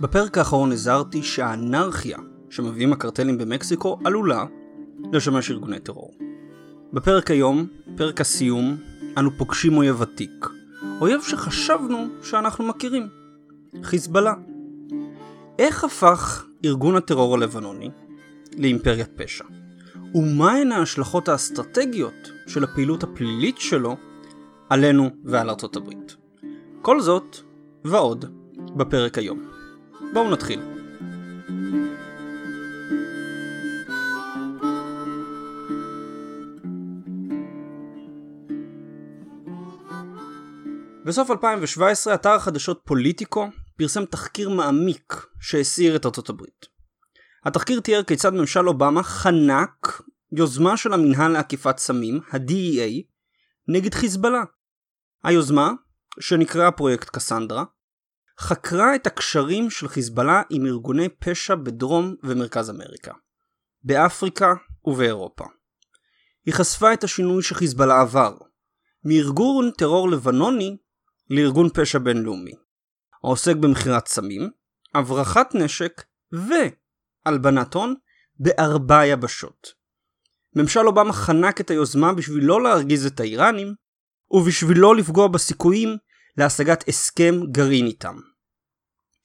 בפרק האחרון הזהרתי שהאנרכיה שמביאים הקרטלים במקסיקו עלולה לשמש ארגוני טרור. בפרק היום, פרק הסיום, אנו פוגשים אויב ותיק. אויב שחשבנו שאנחנו מכירים. חיזבאללה. איך הפך ארגון הטרור הלבנוני לאימפריית פשע? ומהן ההשלכות האסטרטגיות של הפעילות הפלילית שלו עלינו ועל ארצות הברית. כל זאת ועוד בפרק היום. בואו נתחיל. בסוף 2017 אתר החדשות פוליטיקו פרסם תחקיר מעמיק שהסעיר את ארצות הברית. התחקיר תיאר כיצד ממשל אובמה חנק יוזמה של המנהל לעקיפת סמים, ה-DEA, נגד חיזבאללה. היוזמה, שנקראה פרויקט קסנדרה, חקרה את הקשרים של חיזבאללה עם ארגוני פשע בדרום ומרכז אמריקה, באפריקה ובאירופה. היא חשפה את השינוי שחיזבאללה עבר, מארגון טרור לבנוני לארגון פשע בינלאומי, העוסק במכירת סמים, הברחת נשק והלבנת הון בארבע יבשות. ממשל אובמה חנק את היוזמה בשביל לא להרגיז את האיראנים, ובשביל לא לפגוע בסיכויים להשגת הסכם גרעין איתם.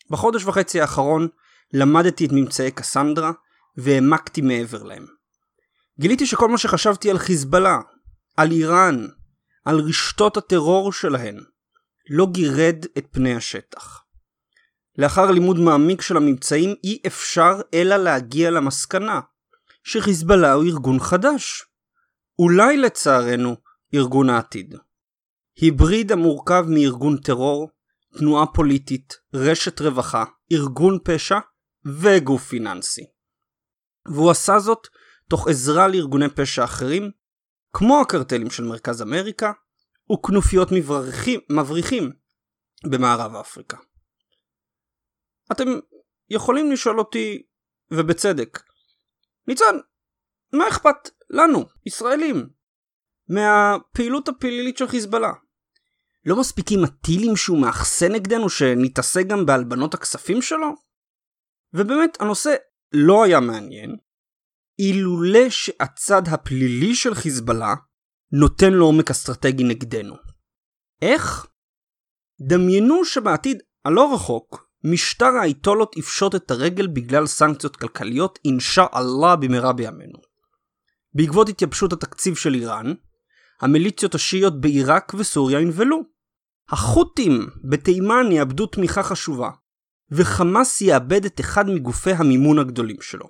בחודש וחצי האחרון למדתי את ממצאי קסנדרה והעמקתי מעבר להם. גיליתי שכל מה שחשבתי על חיזבאללה, על איראן, על רשתות הטרור שלהן, לא גירד את פני השטח. לאחר לימוד מעמיק של הממצאים אי אפשר אלא להגיע למסקנה שחיזבאללה הוא ארגון חדש. אולי לצערנו ארגון העתיד. היבריד המורכב מארגון טרור, תנועה פוליטית, רשת רווחה, ארגון פשע וגוף פיננסי. והוא עשה זאת תוך עזרה לארגוני פשע אחרים, כמו הקרטלים של מרכז אמריקה, וכנופיות מבריחים, מבריחים במערב אפריקה. אתם יכולים לשאול אותי, ובצדק, ניצן, מה אכפת לנו, ישראלים, מהפעילות הפלילית של חיזבאללה? לא מספיקים הטילים שהוא מאחסן נגדנו שנתעסק גם בהלבנות הכספים שלו? ובאמת הנושא לא היה מעניין, אילולא שהצד הפלילי של חיזבאללה נותן לו עומק אסטרטגי נגדנו. איך? דמיינו שבעתיד הלא רחוק, משטר האייתולות יפשוט את הרגל בגלל סנקציות כלכליות אינשא אללה במהרה בימינו. בעקבות התייבשות התקציב של איראן, המיליציות השיעיות בעיראק וסוריה ינבלו. החות'ים בתימן יאבדו תמיכה חשובה, וחמאס יאבד את אחד מגופי המימון הגדולים שלו.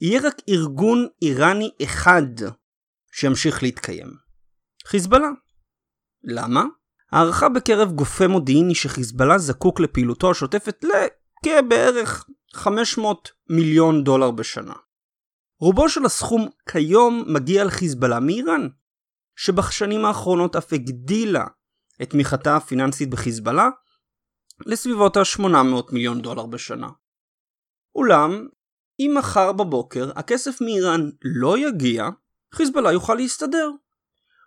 יהיה רק ארגון איראני אחד שימשיך להתקיים. חיזבאללה. למה? הערכה בקרב גופי מודיעין היא שחיזבאללה זקוק לפעילותו השוטפת לכבערך 500 מיליון דולר בשנה. רובו של הסכום כיום מגיע לחיזבאללה מאיראן, שבשנים האחרונות אף הגדילה את תמיכתה הפיננסית בחיזבאללה לסביבות ה-800 מיליון דולר בשנה. אולם, אם מחר בבוקר הכסף מאיראן לא יגיע, חיזבאללה יוכל להסתדר.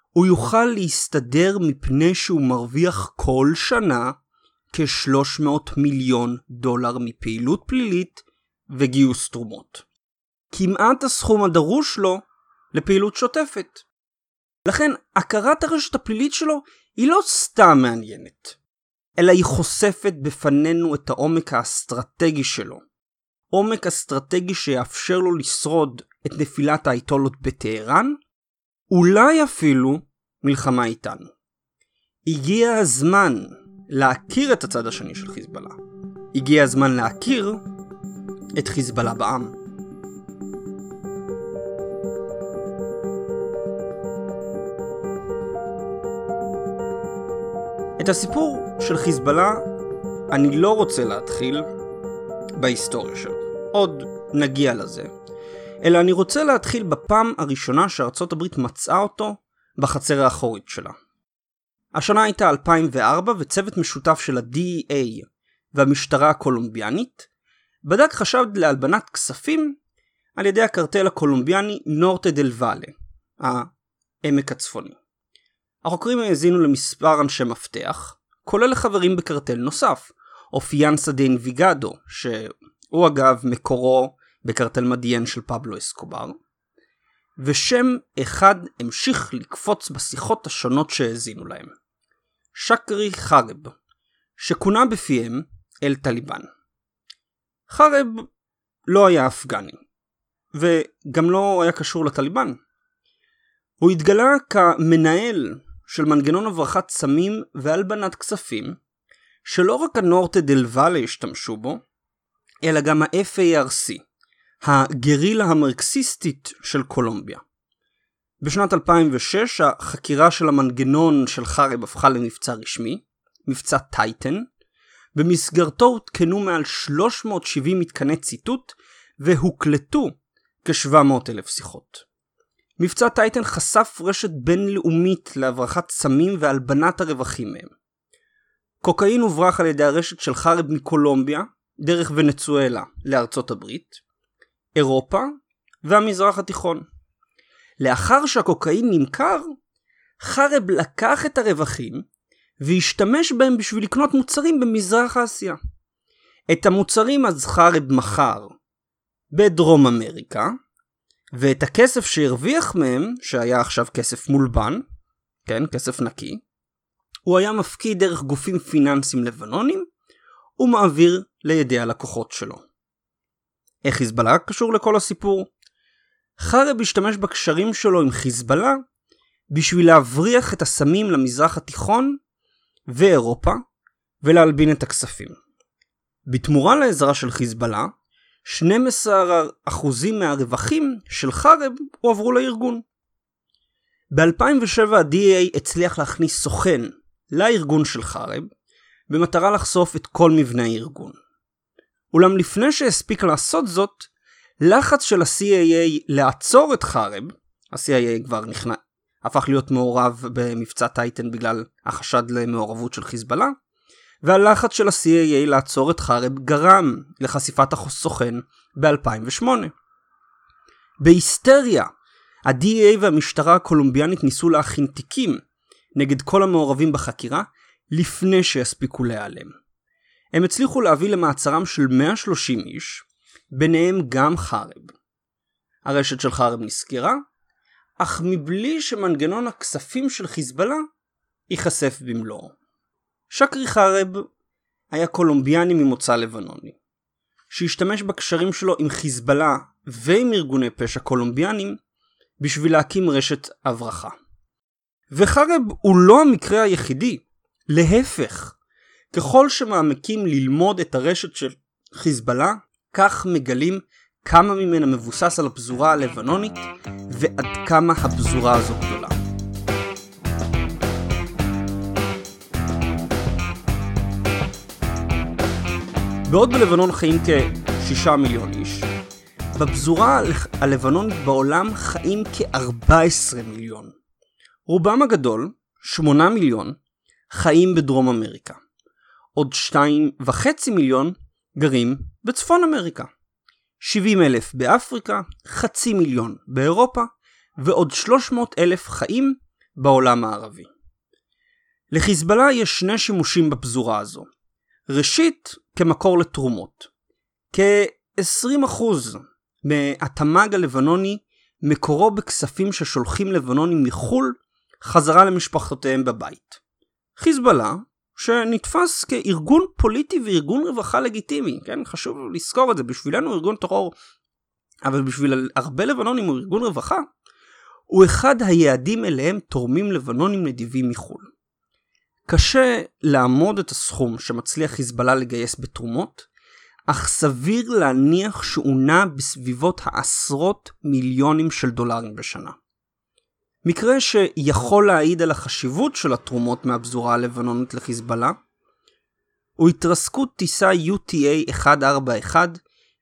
הוא יוכל להסתדר מפני שהוא מרוויח כל שנה כ-300 מיליון דולר מפעילות פלילית וגיוס תרומות. כמעט הסכום הדרוש לו לפעילות שוטפת. לכן הכרת הרשת הפלילית שלו היא לא סתם מעניינת, אלא היא חושפת בפנינו את העומק האסטרטגי שלו. עומק אסטרטגי שיאפשר לו לשרוד את נפילת האייתולות בטהרן, אולי אפילו מלחמה איתנו. הגיע הזמן להכיר את הצד השני של חיזבאללה. הגיע הזמן להכיר את חיזבאללה בעם. את הסיפור של חיזבאללה אני לא רוצה להתחיל בהיסטוריה שלו. עוד נגיע לזה. אלא אני רוצה להתחיל בפעם הראשונה שארצות הברית מצאה אותו בחצר האחורית שלה. השנה הייתה 2004 וצוות משותף של ה-DEA והמשטרה הקולומביאנית בדק חשד להלבנת כספים על ידי הקרטל הקולומביאני נורטה דל ואלה, העמק הצפוני. החוקרים האזינו למספר אנשי מפתח, כולל לחברים בקרטל נוסף, אופיאנסה דה אינביגדו, שהוא אגב מקורו בקרטל מדיין של פבלו אסקובר, ושם אחד המשיך לקפוץ בשיחות השונות שהאזינו להם. שקרי חרב, שכונה בפיהם אל טליבן. חרב לא היה אפגני, וגם לא היה קשור לטליבן. הוא התגלה כמנהל של מנגנון הברחת סמים והלבנת כספים, שלא רק הנורטה דל ואלה השתמשו בו, אלא גם ה-FARC, הגרילה המרקסיסטית של קולומביה. בשנת 2006 החקירה של המנגנון של חרב הפכה למבצע רשמי, מבצע טייטן, במסגרתו הותקנו מעל 370 מתקני ציטוט והוקלטו כ-700 אלף שיחות. מבצע טייטן חשף רשת בינלאומית להברחת סמים והלבנת הרווחים מהם. קוקאין הוברח על ידי הרשת של חרב מקולומביה, דרך ונצואלה לארצות הברית, אירופה והמזרח התיכון. לאחר שהקוקאין נמכר, חרב לקח את הרווחים והשתמש בהם בשביל לקנות מוצרים במזרח אסיה. את המוצרים אז חרב מכר בדרום אמריקה, ואת הכסף שהרוויח מהם, שהיה עכשיו כסף מולבן, כן, כסף נקי, הוא היה מפקיד דרך גופים פיננסיים לבנונים, ומעביר לידי הלקוחות שלו. איך חיזבאללה קשור לכל הסיפור? חרב השתמש בקשרים שלו עם חיזבאללה בשביל להבריח את הסמים למזרח התיכון ואירופה ולהלבין את הכספים. בתמורה לעזרה של חיזבאללה, 12% מהרווחים של חרב הועברו לארגון. ב-2007 ה-DA הצליח להכניס סוכן לארגון של חרב, במטרה לחשוף את כל מבנה הארגון. אולם לפני שהספיק לעשות זאת, לחץ של ה-CAA לעצור את חרב, ה-CIA כבר נכנע, הפך להיות מעורב במבצע טייטן בגלל החשד למעורבות של חיזבאללה, והלחץ של ה-CAA לעצור את חרב גרם לחשיפת הסוכן ב-2008. בהיסטריה, ה-DEA והמשטרה הקולומביאנית ניסו להכין תיקים נגד כל המעורבים בחקירה לפני שיספיקו להיעלם. הם הצליחו להביא למעצרם של 130 איש, ביניהם גם חרב. הרשת של חרב נסגרה, אך מבלי שמנגנון הכספים של חיזבאללה ייחשף במלואו. שקרי חרב היה קולומביאני ממוצא לבנוני, שהשתמש בקשרים שלו עם חיזבאללה ועם ארגוני פשע קולומביאנים בשביל להקים רשת הברחה. וחרב הוא לא המקרה היחידי, להפך, ככל שמעמקים ללמוד את הרשת של חיזבאללה, כך מגלים כמה ממנה מבוסס על הפזורה הלבנונית ועד כמה הפזורה הזו גדולה. בעוד בלבנון חיים כ-6 מיליון איש, בפזורה הלבנונית בעולם חיים כ-14 מיליון. רובם הגדול, 8 מיליון, חיים בדרום אמריקה. עוד 2.5 מיליון גרים בצפון אמריקה. 70 אלף באפריקה, חצי מיליון באירופה, ועוד 300 אלף חיים בעולם הערבי. לחיזבאללה יש שני שימושים בפזורה הזו. ראשית, כמקור לתרומות. כ-20% מהתמ"ג הלבנוני מקורו בכספים ששולחים לבנונים מחו"ל חזרה למשפחותיהם בבית. חיזבאללה, שנתפס כארגון פוליטי וארגון רווחה לגיטימי, כן? חשוב לזכור את זה, בשבילנו ארגון טרור, אבל בשביל הרבה לבנונים הוא ארגון רווחה, הוא אחד היעדים אליהם תורמים לבנונים נדיבים מחו"ל. קשה לעמוד את הסכום שמצליח חיזבאללה לגייס בתרומות, אך סביר להניח שהוא נע בסביבות העשרות מיליונים של דולרים בשנה. מקרה שיכול להעיד על החשיבות של התרומות מהפזורה הלבנונית לחיזבאללה, הוא התרסקות טיסה UTA 141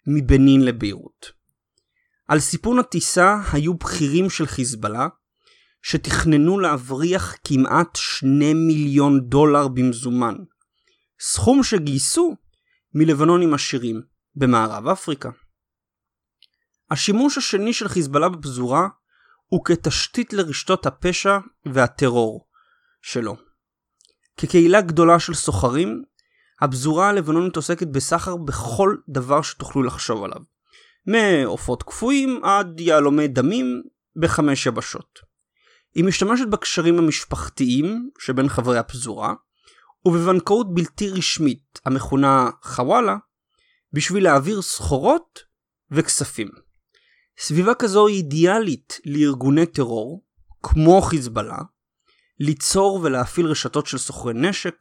מבנין לביירות. על סיפון הטיסה היו בכירים של חיזבאללה, שתכננו להבריח כמעט 2 מיליון דולר במזומן, סכום שגייסו מלבנונים עשירים במערב אפריקה. השימוש השני של חיזבאללה בפזורה הוא כתשתית לרשתות הפשע והטרור שלו. כקהילה גדולה של סוחרים, הפזורה הלבנונית עוסקת בסחר בכל דבר שתוכלו לחשוב עליו. מעופות קפואים עד יהלומי דמים בחמש יבשות. היא משתמשת בקשרים המשפחתיים שבין חברי הפזורה, ובבנקאות בלתי רשמית המכונה חוואלה, בשביל להעביר סחורות וכספים. סביבה כזו היא אידיאלית לארגוני טרור, כמו חיזבאללה, ליצור ולהפעיל רשתות של סוחרי נשק,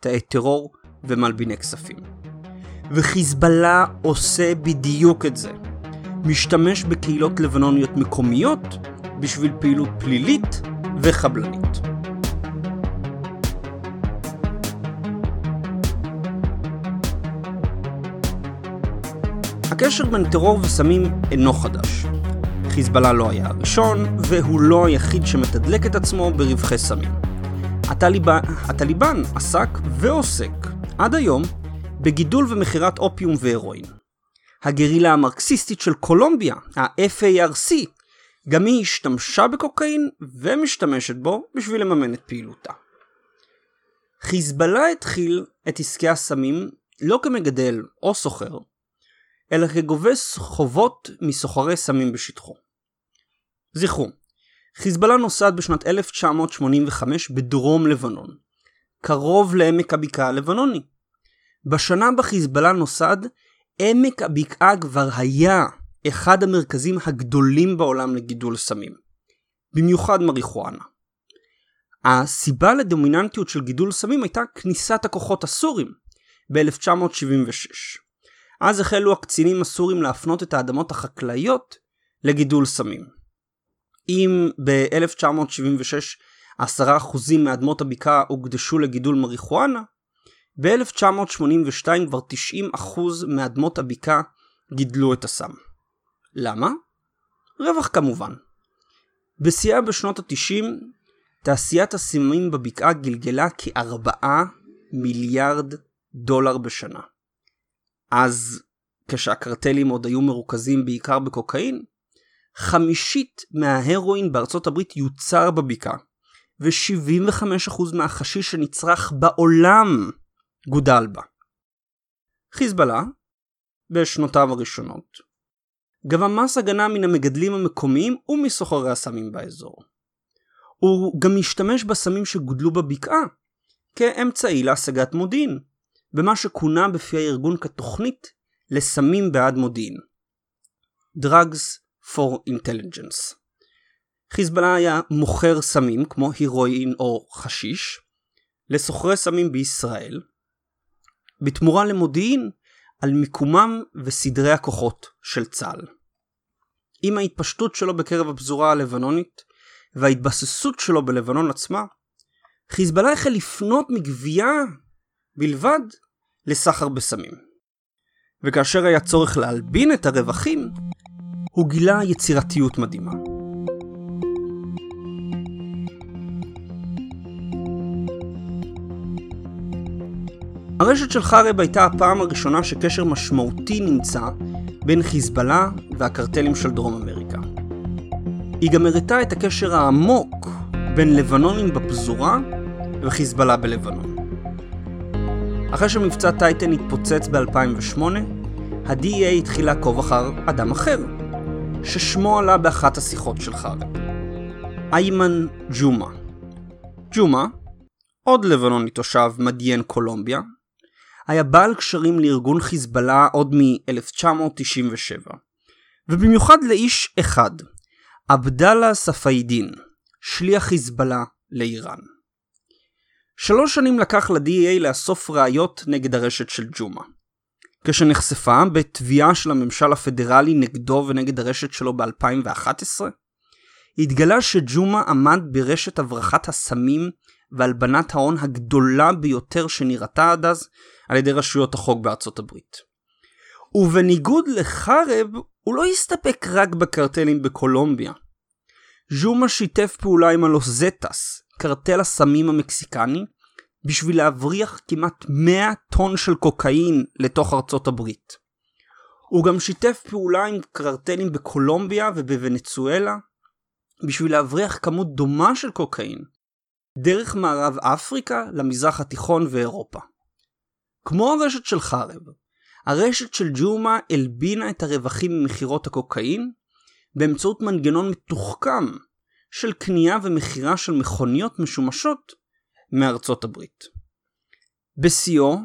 תאי טרור ומלביני כספים. וחיזבאללה עושה בדיוק את זה. משתמש בקהילות לבנוניות מקומיות בשביל פעילות פלילית וחבלנית. הקשר בין טרור וסמים אינו חדש. חיזבאללה לא היה הראשון, והוא לא היחיד שמתדלק את עצמו ברווחי סמים. הטליבן, עסק ועוסק עד היום בגידול ומכירת אופיום והרואין. הגרילה המרקסיסטית של קולומביה, ה-FARC, גם היא השתמשה בקוקאין ומשתמשת בו בשביל לממן את פעילותה. חיזבאללה התחיל את עסקי הסמים לא כמגדל או סוחר, אלא כגובה חובות מסוחרי סמים בשטחו. זכרו, חיזבאללה נוסד בשנת 1985 בדרום לבנון, קרוב לעמק הבקעה הלבנוני. בשנה בה חיזבאללה נוסד, עמק הבקעה כבר היה אחד המרכזים הגדולים בעולם לגידול סמים. במיוחד מריחואנה. הסיבה לדומיננטיות של גידול סמים הייתה כניסת הכוחות הסורים ב-1976. אז החלו הקצינים הסורים להפנות את האדמות החקלאיות לגידול סמים. אם ב-1976 10% מאדמות הבקעה הוקדשו לגידול מריחואנה, ב-1982 כבר 90% מאדמות הבקעה גידלו את הסם. למה? רווח כמובן. בשיאה בשנות ה-90, תעשיית הסמים בבקעה גלגלה כ-4 מיליארד דולר בשנה. אז כשהקרטלים עוד היו מרוכזים בעיקר בקוקאין, חמישית מההרואין בארצות הברית יוצר בבקעה, ו-75% מהחשיש שנצרך בעולם גודל בה. חיזבאללה, בשנותיו הראשונות, גבה מס הגנה מן המגדלים המקומיים ומסוחרי הסמים באזור. הוא גם משתמש בסמים שגודלו בבקעה כאמצעי להשגת מודיעין, במה שכונה בפי הארגון כתוכנית לסמים בעד מודיעין. Drugs for Intelligence. חיזבאללה היה מוכר סמים כמו הירואין או חשיש לסוחרי סמים בישראל, בתמורה למודיעין על מיקומם וסדרי הכוחות של צה"ל. עם ההתפשטות שלו בקרב הפזורה הלבנונית וההתבססות שלו בלבנון עצמה, חיזבאללה החל לפנות מגבייה בלבד לסחר בסמים. וכאשר היה צורך להלבין את הרווחים, הוא גילה יצירתיות מדהימה. הרשת של חרב הייתה הפעם הראשונה שקשר משמעותי נמצא בין חיזבאללה והקרטלים של דרום אמריקה. היא גם הראתה את הקשר העמוק בין לבנונים בפזורה וחיזבאללה בלבנון. אחרי שמבצע טייטן התפוצץ ב-2008, ה-DEA התחיל לעקוב אחר אדם אחר, ששמו עלה באחת השיחות של חרב. איימן ג'ומה. ג'ומה, עוד לבנוני תושב מדיין קולומביה, היה בעל קשרים לארגון חיזבאללה עוד מ-1997, ובמיוחד לאיש אחד, עבדאללה ספיידין, שליח חיזבאללה לאיראן. שלוש שנים לקח ל-DEA לאסוף ראיות נגד הרשת של ג'ומה. כשנחשפה בתביעה של הממשל הפדרלי נגדו ונגד הרשת שלו ב-2011, התגלה שג'ומה עמד ברשת הברחת הסמים והלבנת ההון הגדולה ביותר שנראתה עד אז על ידי רשויות החוק בארצות הברית. ובניגוד לחרב, הוא לא הסתפק רק בקרטלים בקולומביה. ז'ומה שיתף פעולה עם הלוסזטס, קרטל הסמים המקסיקני, בשביל להבריח כמעט 100 טון של קוקאין לתוך ארצות הברית. הוא גם שיתף פעולה עם קרטלים בקולומביה ובוונצואלה, בשביל להבריח כמות דומה של קוקאין, דרך מערב אפריקה למזרח התיכון ואירופה. כמו הרשת של חרב, הרשת של ג'ומה הלבינה את הרווחים ממכירות הקוקאין באמצעות מנגנון מתוחכם של קנייה ומכירה של מכוניות משומשות מארצות הברית. בשיאו,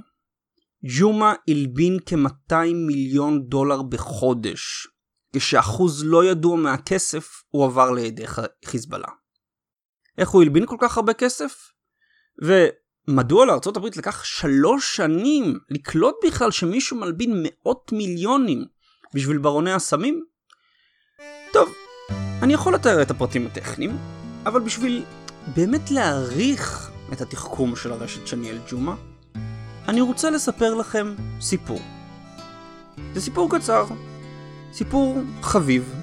ג'ומה הלבין כ-200 מיליון דולר בחודש, כשאחוז לא ידוע מהכסף הועבר לידי חיזבאללה. איך הוא הלבין כל כך הרבה כסף? ומדוע הברית לקח שלוש שנים לקלוט בכלל שמישהו מלבין מאות מיליונים בשביל ברוני הסמים? טוב, אני יכול לתאר את הפרטים הטכניים, אבל בשביל באמת להעריך את התחכום של הרשת שניאל ג'ומה, אני רוצה לספר לכם סיפור. זה סיפור קצר, סיפור חביב,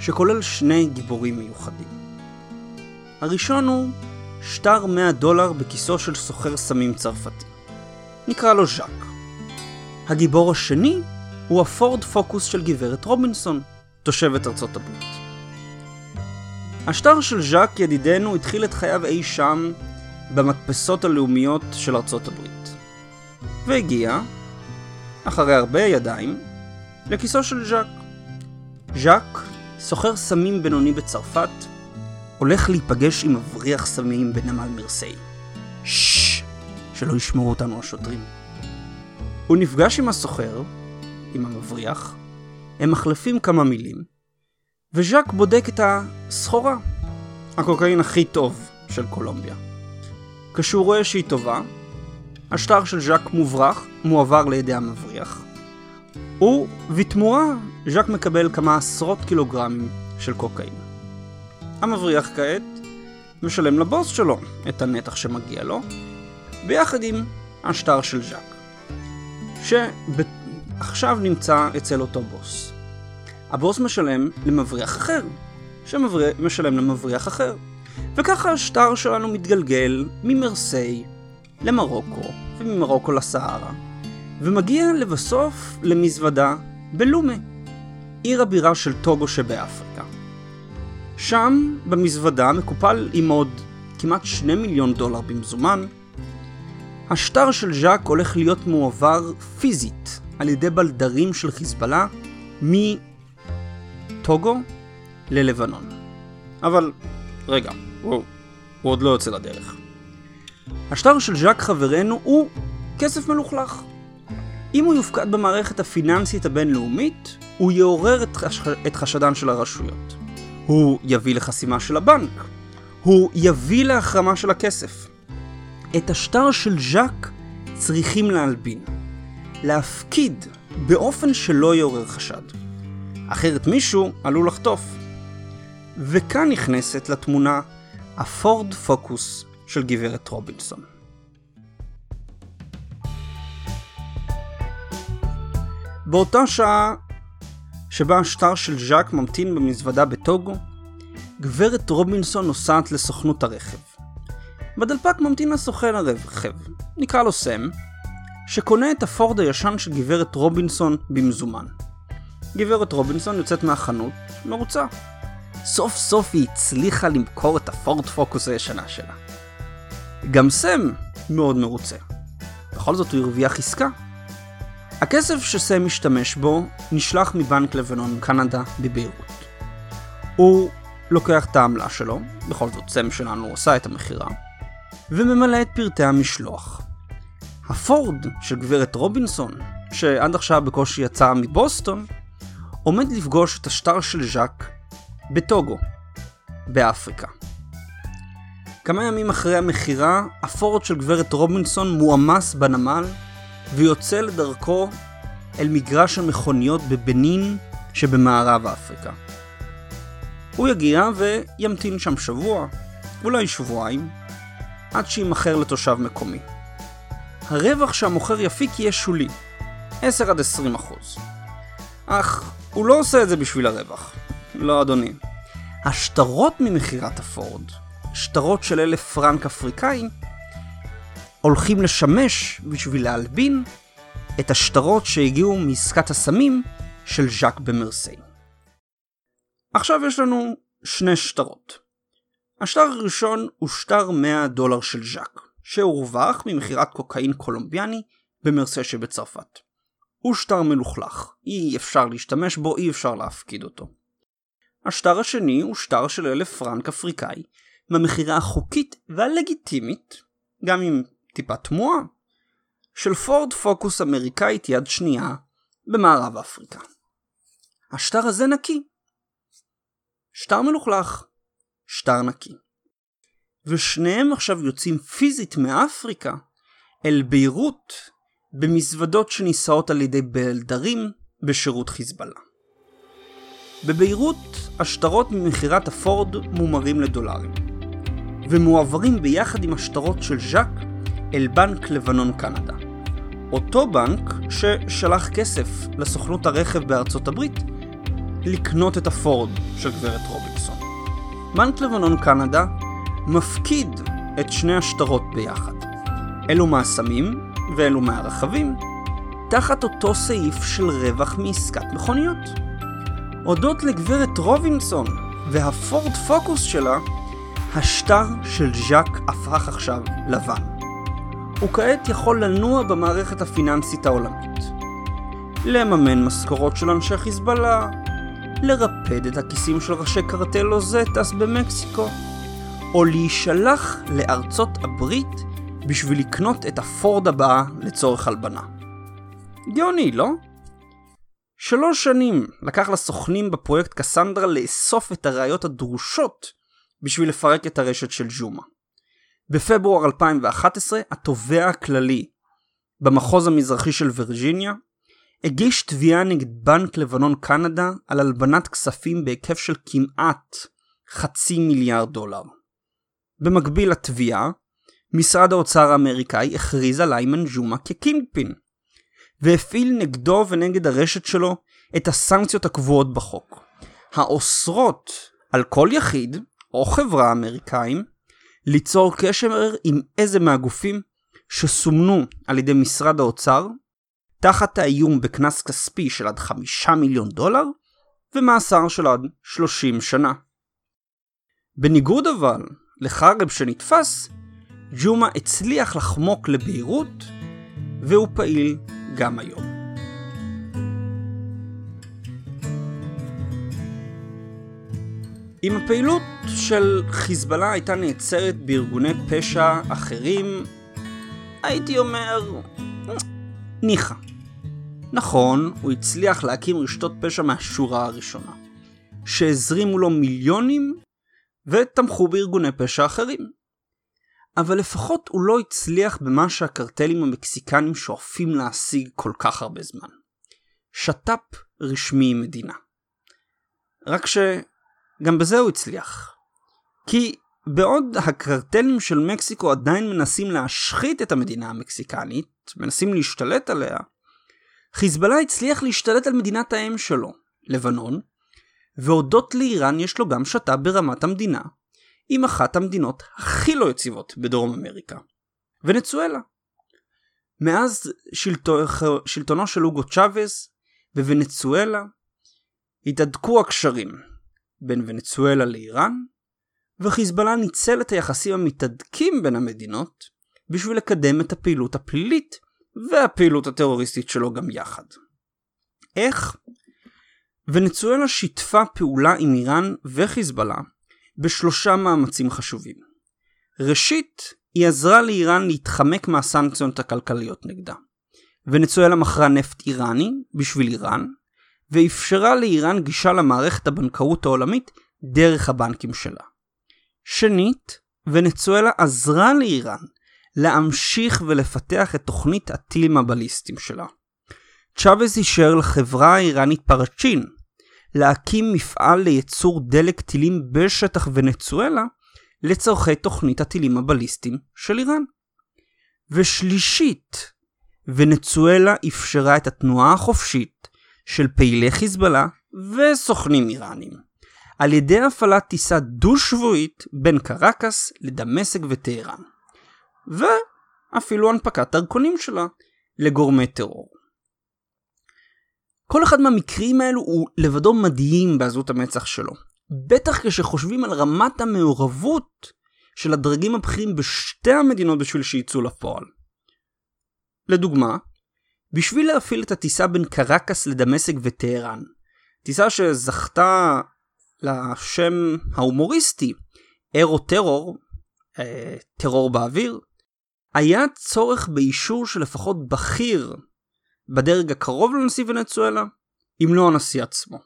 שכולל שני גיבורים מיוחדים. הראשון הוא שטר 100 דולר בכיסו של סוחר סמים צרפתי. נקרא לו ז'אק. הגיבור השני הוא הפורד פוקוס של גברת רובינסון, תושבת ארצות הברית. השטר של ז'אק ידידנו התחיל את חייו אי שם במדפסות הלאומיות של ארצות הברית. והגיע, אחרי הרבה ידיים, לכיסו של ז'אק. ז'אק, סוחר סמים בינוני בצרפת, הולך להיפגש עם מבריח סמים בנמל מרסיי. ששש, שלא ישמעו אותנו השוטרים. הוא נפגש עם הסוחר, עם המבריח, הם מחלפים כמה מילים, וז'אק בודק את הסחורה, הקוקאין הכי טוב של קולומביה. כשהוא רואה שהיא טובה, השטר של ז'אק מוברח, מועבר לידי המבריח, ובתמורה ז'אק מקבל כמה עשרות קילוגרמים של קוקאין. המבריח כעת משלם לבוס שלו את הנתח שמגיע לו, ביחד עם השטר של ז'אק, שעכשיו נמצא אצל אותו בוס. הבוס משלם למבריח אחר, שמשלם למבריח אחר, וככה השטר שלנו מתגלגל ממרסיי למרוקו, וממרוקו לסהרה, ומגיע לבסוף למזוודה בלומה, עיר הבירה של טוגו שבאפריקה. שם, במזוודה, מקופל עם עוד כמעט שני מיליון דולר במזומן, השטר של ז'אק הולך להיות מועבר פיזית על ידי בלדרים של חיזבאללה מטוגו ללבנון. אבל, רגע, הוא, הוא עוד לא יוצא לדרך. השטר של ז'אק חברנו הוא כסף מלוכלך. אם הוא יופקד במערכת הפיננסית הבינלאומית, הוא יעורר את, חש... את חשדן של הרשויות. הוא יביא לחסימה של הבנק. הוא יביא להחרמה של הכסף. את השטר של ז'אק צריכים להלבין. להפקיד באופן שלא יעורר חשד. אחרת מישהו עלול לחטוף. וכאן נכנסת לתמונה הפורד פוקוס של גברת רובינסון. באותה שעה שבה השטר של ז'אק ממתין במזוודה בטוגו, גברת רובינסון נוסעת לסוכנות הרכב. בדלפק ממתין הסוכן הרכב, נקרא לו סם, שקונה את הפורד הישן של גברת רובינסון במזומן. גברת רובינסון יוצאת מהחנות, מרוצה. סוף סוף היא הצליחה למכור את הפורד פוקוס הישנה שלה. גם סם מאוד מרוצה. בכל זאת הוא הרוויח עסקה. הכסף שסם משתמש בו נשלח מבנק לבנון קנדה בביירות. הוא לוקח את העמלה שלו, בכל זאת סם שלנו עושה את המכירה, וממלא את פרטי המשלוח. הפורד של גברת רובינסון, שעד עכשיו בקושי יצא מבוסטון, עומד לפגוש את השטר של ז'אק בטוגו, באפריקה. כמה ימים אחרי המכירה, הפורד של גברת רובינסון מועמס בנמל ויוצא לדרכו אל מגרש המכוניות בבנין שבמערב אפריקה. הוא יגיע וימתין שם שבוע, אולי שבועיים, עד שימכר לתושב מקומי. הרווח שהמוכר יפיק יהיה שולי, 10 עד 20 אחוז. אך הוא לא עושה את זה בשביל הרווח. לא אדוני. השטרות ממכירת הפורד, שטרות של אלף פרנק אפריקאי, הולכים לשמש בשביל להלבין את השטרות שהגיעו מעסקת הסמים של ז'אק במרסיי. עכשיו יש לנו שני שטרות. השטר הראשון הוא שטר 100 דולר של ז'אק, שהורווח ממכירת קוקאין קולומביאני במרסה שבצרפת. הוא שטר מלוכלך, אי אפשר להשתמש בו, אי אפשר להפקיד אותו. השטר השני הוא שטר של אלף פרנק אפריקאי, מהמכירה החוקית והלגיטימית, גם עם טיפה תמוהה, של פורד פוקוס אמריקאית יד שנייה במערב אפריקה. השטר הזה נקי. שטר מלוכלך, שטר נקי. ושניהם עכשיו יוצאים פיזית מאפריקה אל ביירות במזוודות שנישאות על ידי בלדרים בשירות חיזבאללה. בביירות השטרות ממכירת הפורד מומרים לדולרים, ומועברים ביחד עם השטרות של ז'אק אל בנק לבנון קנדה. אותו בנק ששלח כסף לסוכנות הרכב בארצות הברית לקנות את הפורד של גברת רובינסון. בנק לבנון קנדה מפקיד את שני השטרות ביחד. אלו מהסמים ואלו מהרכבים, תחת אותו סעיף של רווח מעסקת מכוניות. הודות לגברת רובינסון והפורד פוקוס שלה, השטר של ז'אק הפך עכשיו לבן. הוא כעת יכול לנוע במערכת הפיננסית העולמית. לממן משכורות של אנשי חיזבאללה, לרפד את הכיסים של ראשי קרטל לוזטס במקסיקו, או להישלח לארצות הברית בשביל לקנות את הפורד הבאה לצורך הלבנה. גאוני, לא? שלוש שנים לקח לסוכנים בפרויקט קסנדרה לאסוף את הראיות הדרושות בשביל לפרק את הרשת של ג'ומה. בפברואר 2011 התובע הכללי במחוז המזרחי של וירג'יניה הגיש תביעה נגד בנק לבנון קנדה על הלבנת כספים בהיקף של כמעט חצי מיליארד דולר. במקביל לתביעה, משרד האוצר האמריקאי הכריז על איימן ג'ומה כקינגפין, והפעיל נגדו ונגד הרשת שלו את הסנקציות הקבועות בחוק, האוסרות על כל יחיד או חברה אמריקאים ליצור קשר עם איזה מהגופים שסומנו על ידי משרד האוצר תחת האיום בקנס כספי של עד חמישה מיליון דולר ומאסר של עד 30 שנה. בניגוד אבל לחרב שנתפס, ג'ומה הצליח לחמוק לביירות והוא פעיל גם היום. אם הפעילות של חיזבאללה הייתה נעצרת בארגוני פשע אחרים, הייתי אומר, ניחא. נכון, הוא הצליח להקים רשתות פשע מהשורה הראשונה, שהזרימו לו מיליונים ותמכו בארגוני פשע אחרים. אבל לפחות הוא לא הצליח במה שהקרטלים המקסיקנים שואפים להשיג כל כך הרבה זמן. שת"פ רשמי עם מדינה. רק שגם בזה הוא הצליח. כי בעוד הקרטלים של מקסיקו עדיין מנסים להשחית את המדינה המקסיקנית, מנסים להשתלט עליה, חיזבאללה הצליח להשתלט על מדינת האם שלו, לבנון, והודות לאיראן יש לו גם שת"פ ברמת המדינה, עם אחת המדינות הכי לא יציבות בדרום אמריקה, ונצואלה. מאז שלטו, שלטונו של אוגו צ'אבס בוונצואלה התהדקו הקשרים בין ונצואלה לאיראן, וחיזבאללה ניצל את היחסים המתהדקים בין המדינות בשביל לקדם את הפעילות הפלילית והפעילות הטרוריסטית שלו גם יחד. איך? ונצואלה שיתפה פעולה עם איראן וחיזבאללה בשלושה מאמצים חשובים. ראשית, היא עזרה לאיראן להתחמק מהסנקציות הכלכליות נגדה. ונצואלה מכרה נפט איראני בשביל איראן, ואפשרה לאיראן גישה למערכת הבנקאות העולמית דרך הבנקים שלה. שנית, ונצואלה עזרה לאיראן להמשיך ולפתח את תוכנית הטילים הבליסטיים שלה. צ'אבז אישר לחברה האיראנית פרצ'ין להקים מפעל לייצור דלק טילים בשטח ונצואלה לצורכי תוכנית הטילים הבליסטיים של איראן. ושלישית, ונצואלה אפשרה את התנועה החופשית של פעילי חיזבאללה וסוכנים איראנים, על ידי הפעלת טיסה דו-שבועית בין קרקס לדמשק וטהרן, ואפילו הנפקת דרכונים שלה לגורמי טרור. כל אחד מהמקרים האלו הוא לבדו מדהים בעזות המצח שלו. בטח כשחושבים על רמת המעורבות של הדרגים הבכירים בשתי המדינות בשביל שיצאו לפועל. לדוגמה, בשביל להפעיל את הטיסה בין קרקס לדמשק וטהרן. טיסה שזכתה לשם ההומוריסטי אירו טרור, אה, טרור באוויר, היה צורך באישור של לפחות בכיר בדרג הקרוב לנשיא ונצואלה, אם לא הנשיא עצמו.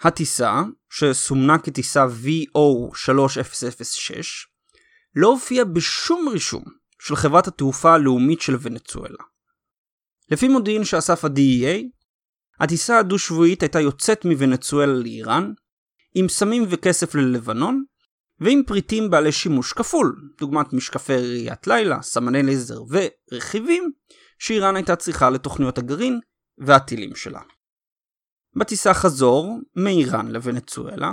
הטיסה, שסומנה כטיסה VO3006, לא הופיעה בשום רישום של חברת התעופה הלאומית של ונצואלה. לפי מודיעין שאסף ה-DEA, הטיסה הדו-שבועית הייתה יוצאת מוונצואלה לאיראן, עם סמים וכסף ללבנון, ועם פריטים בעלי שימוש כפול, דוגמת משקפי ראיית לילה, סמני לייזר ורכיבים, שאיראן הייתה צריכה לתוכניות הגרעין והטילים שלה. בטיסה חזור מאיראן לוונצואלה,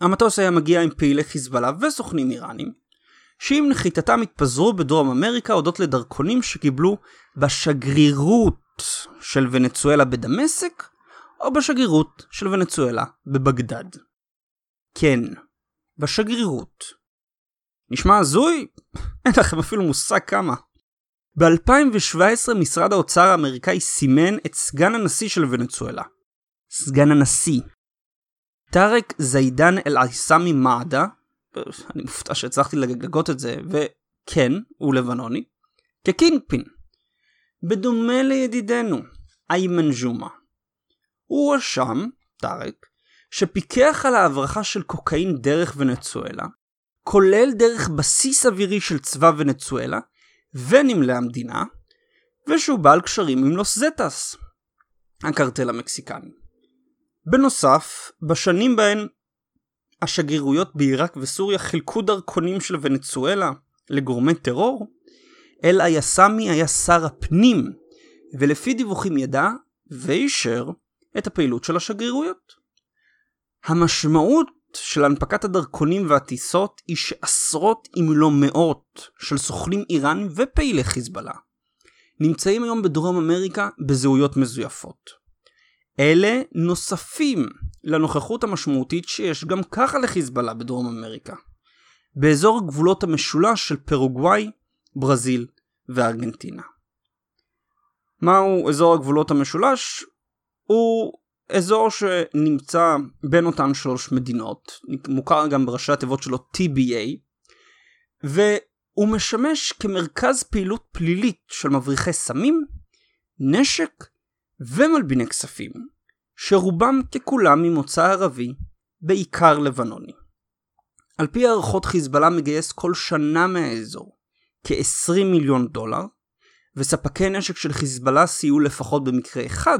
המטוס היה מגיע עם פעילי חיזבאללה וסוכנים איראנים, שעם נחיתתם התפזרו בדרום אמריקה הודות לדרכונים שקיבלו בשגרירות של ונצואלה בדמשק, או בשגרירות של ונצואלה בבגדד. כן, בשגרירות. נשמע הזוי? אין לכם אפילו מושג כמה. ב-2017 משרד האוצר האמריקאי סימן את סגן הנשיא של ונצואלה. סגן הנשיא. טארק זיידן אל-עיסאמי מעדה, אני מופתע שהצלחתי לגגות את זה, וכן, הוא לבנוני, כקינגפין. בדומה לידידנו, איימן ג'ומה. הוא הואשם, טארק, שפיקח על ההברחה של קוקאין דרך ונצואלה, כולל דרך בסיס אווירי של צבא ונצואלה, ונמלי המדינה, ושהוא בעל קשרים עם לוס זטס, הקרטל המקסיקני. בנוסף, בשנים בהן השגרירויות בעיראק וסוריה חילקו דרכונים של ונצואלה לגורמי טרור, אל היסמי היה שר הפנים, ולפי דיווחים ידע ואישר את הפעילות של השגרירויות. המשמעות של הנפקת הדרכונים והטיסות היא שעשרות אם לא מאות של סוכנים איראן ופעילי חיזבאללה נמצאים היום בדרום אמריקה בזהויות מזויפות. אלה נוספים לנוכחות המשמעותית שיש גם ככה לחיזבאללה בדרום אמריקה. באזור הגבולות המשולש של פרוגוואי, ברזיל וארגנטינה. מהו אזור הגבולות המשולש? הוא אזור שנמצא בין אותן שלוש מדינות, מוכר גם בראשי התיבות שלו TBA, והוא משמש כמרכז פעילות פלילית של מבריחי סמים, נשק ומלביני כספים, שרובם ככולם ממוצא ערבי, בעיקר לבנוני. על פי הערכות חיזבאללה מגייס כל שנה מהאזור כ-20 מיליון דולר, וספקי נשק של חיזבאללה סייעו לפחות במקרה אחד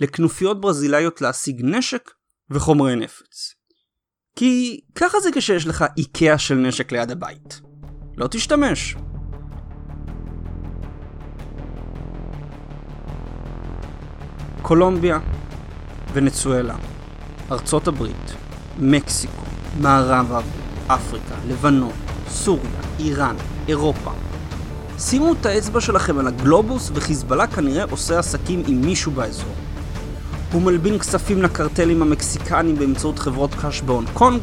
לכנופיות ברזילאיות להשיג נשק וחומרי נפץ. כי ככה זה כשיש לך איקאה של נשק ליד הבית. לא תשתמש. קולומביה, ונצואלה, ארצות הברית, מקסיקו, מערב אפריקה, לבנון, סוריה, איראן, אירופה. שימו את האצבע שלכם על הגלובוס וחיזבאללה כנראה עושה עסקים עם מישהו באזור. הוא מלבין כספים לקרטלים המקסיקנים באמצעות חברות קש בהונג קונג,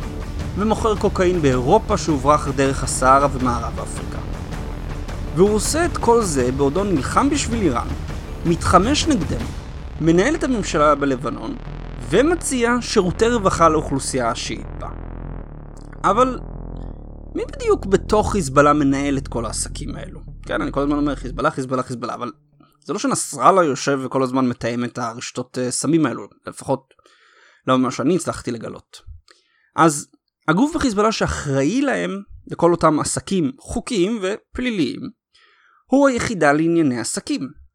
ומוכר קוקאין באירופה שהוברח דרך הסהרה ומערב אפריקה. והוא עושה את כל זה בעודו נלחם בשביל איראן, מתחמש נגדנו, מנהל את הממשלה בלבנון, ומציע שירותי רווחה לאוכלוסייה השיעית בה. אבל מי בדיוק בתוך חיזבאללה מנהל את כל העסקים האלו? כן, אני כל הזמן אומר חיזבאללה, חיזבאללה, חיזבאללה, אבל זה לא שנסראללה יושב וכל הזמן מתאם את הרשתות אה, סמים האלו, לפחות לא ממה שאני הצלחתי לגלות. אז הגוף בחיזבאללה שאחראי להם, לכל אותם עסקים חוקיים ופליליים, הוא היחידה לענייני עסקים.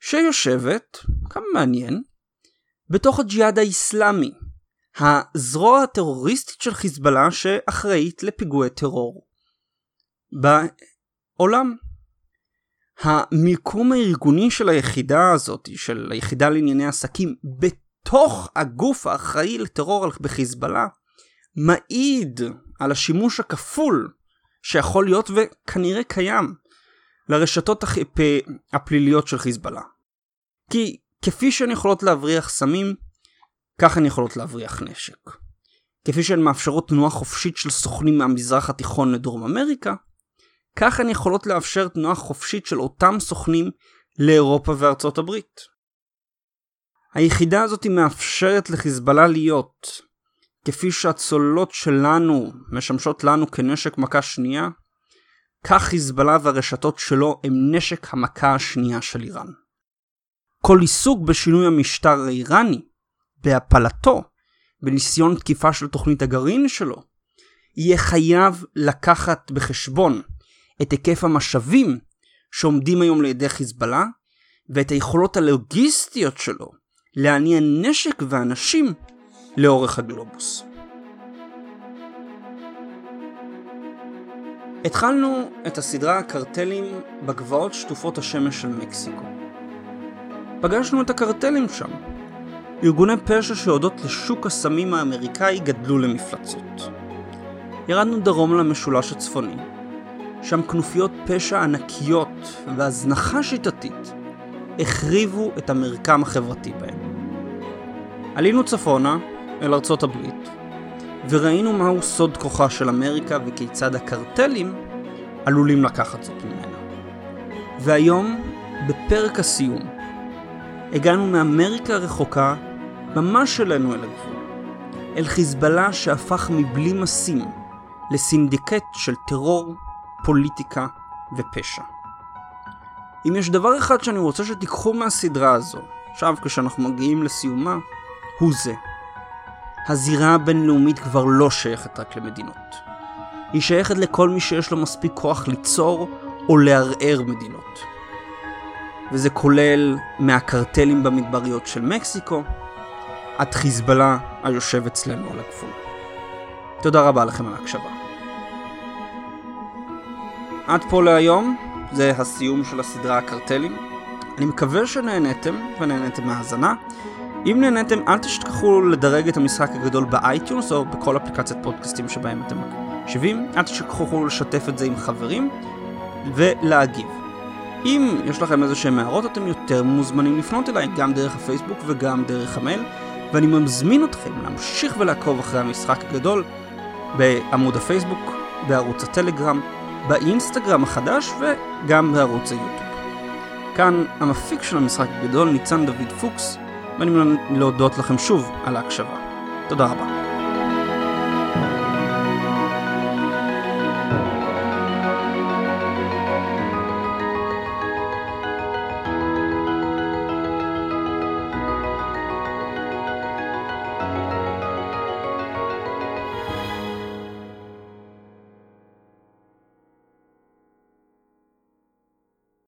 שיושבת, כמה מעניין, בתוך הג'יהאד האיסלאמי, הזרוע הטרוריסטית של חיזבאללה שאחראית לפיגועי טרור בעולם. המיקום הארגוני של היחידה הזאת, של היחידה לענייני עסקים, בתוך הגוף האחראי לטרור בחיזבאללה, מעיד על השימוש הכפול שיכול להיות וכנראה קיים לרשתות הפליליות של חיזבאללה. כי כפי שהן יכולות להבריח סמים, כך הן יכולות להבריח נשק. כפי שהן מאפשרות תנועה חופשית של סוכנים מהמזרח התיכון לדרום אמריקה, כך הן יכולות לאפשר תנועה חופשית של אותם סוכנים לאירופה וארצות הברית. היחידה הזאת מאפשרת לחיזבאללה להיות, כפי שהצוללות שלנו משמשות לנו כנשק מכה שנייה, כך חיזבאללה והרשתות שלו הם נשק המכה השנייה של איראן. כל עיסוק בשינוי המשטר האיראני, בהפלתו, בניסיון תקיפה של תוכנית הגרעין שלו, יהיה חייב לקחת בחשבון את היקף המשאבים שעומדים היום לידי חיזבאללה ואת היכולות הלוגיסטיות שלו להניע נשק ואנשים לאורך הגלובוס. התחלנו את הסדרה הקרטלים בגבעות שטופות השמש של מקסיקו. פגשנו את הקרטלים שם. ארגוני פשע שהודות לשוק הסמים האמריקאי גדלו למפלצות. ירדנו דרום למשולש הצפוני, שם כנופיות פשע ענקיות והזנחה שיטתית החריבו את המרקם החברתי בהם. עלינו צפונה אל ארצות הברית, וראינו מהו סוד כוחה של אמריקה וכיצד הקרטלים עלולים לקחת זאת ממנה. והיום, בפרק הסיום, הגענו מאמריקה הרחוקה ממש אלינו אל הגבול, אל חיזבאללה שהפך מבלי משים לסינדיקט של טרור, פוליטיקה ופשע. אם יש דבר אחד שאני רוצה שתיקחו מהסדרה הזו, עכשיו כשאנחנו מגיעים לסיומה, הוא זה. הזירה הבינלאומית כבר לא שייכת רק למדינות. היא שייכת לכל מי שיש לו מספיק כוח ליצור או לערער מדינות. וזה כולל מהקרטלים במדבריות של מקסיקו, עד חיזבאללה היושב אצלנו על הגבול. תודה רבה לכם על ההקשבה. עד פה להיום, זה הסיום של הסדרה הקרטלים. אני מקווה שנהנתם ונהנתם מהאזנה. אם נהנתם, אל תשכחו לדרג את המשחק הגדול ב iTunes או בכל אפליקציית פודקאסטים שבהם אתם מקשיבים. אל תשכחו לשתף את זה עם חברים ולהגיב. אם יש לכם איזה שהם הערות, אתם יותר מוזמנים לפנות אליי, גם דרך הפייסבוק וגם דרך המייל, ואני מזמין אתכם להמשיך ולעקוב אחרי המשחק הגדול בעמוד הפייסבוק, בערוץ הטלגרם, באינסטגרם החדש וגם בערוץ היוטיוב. כאן המפיק של המשחק הגדול, ניצן דוד פוקס, ואני להודות לכם שוב על ההקשבה. תודה רבה.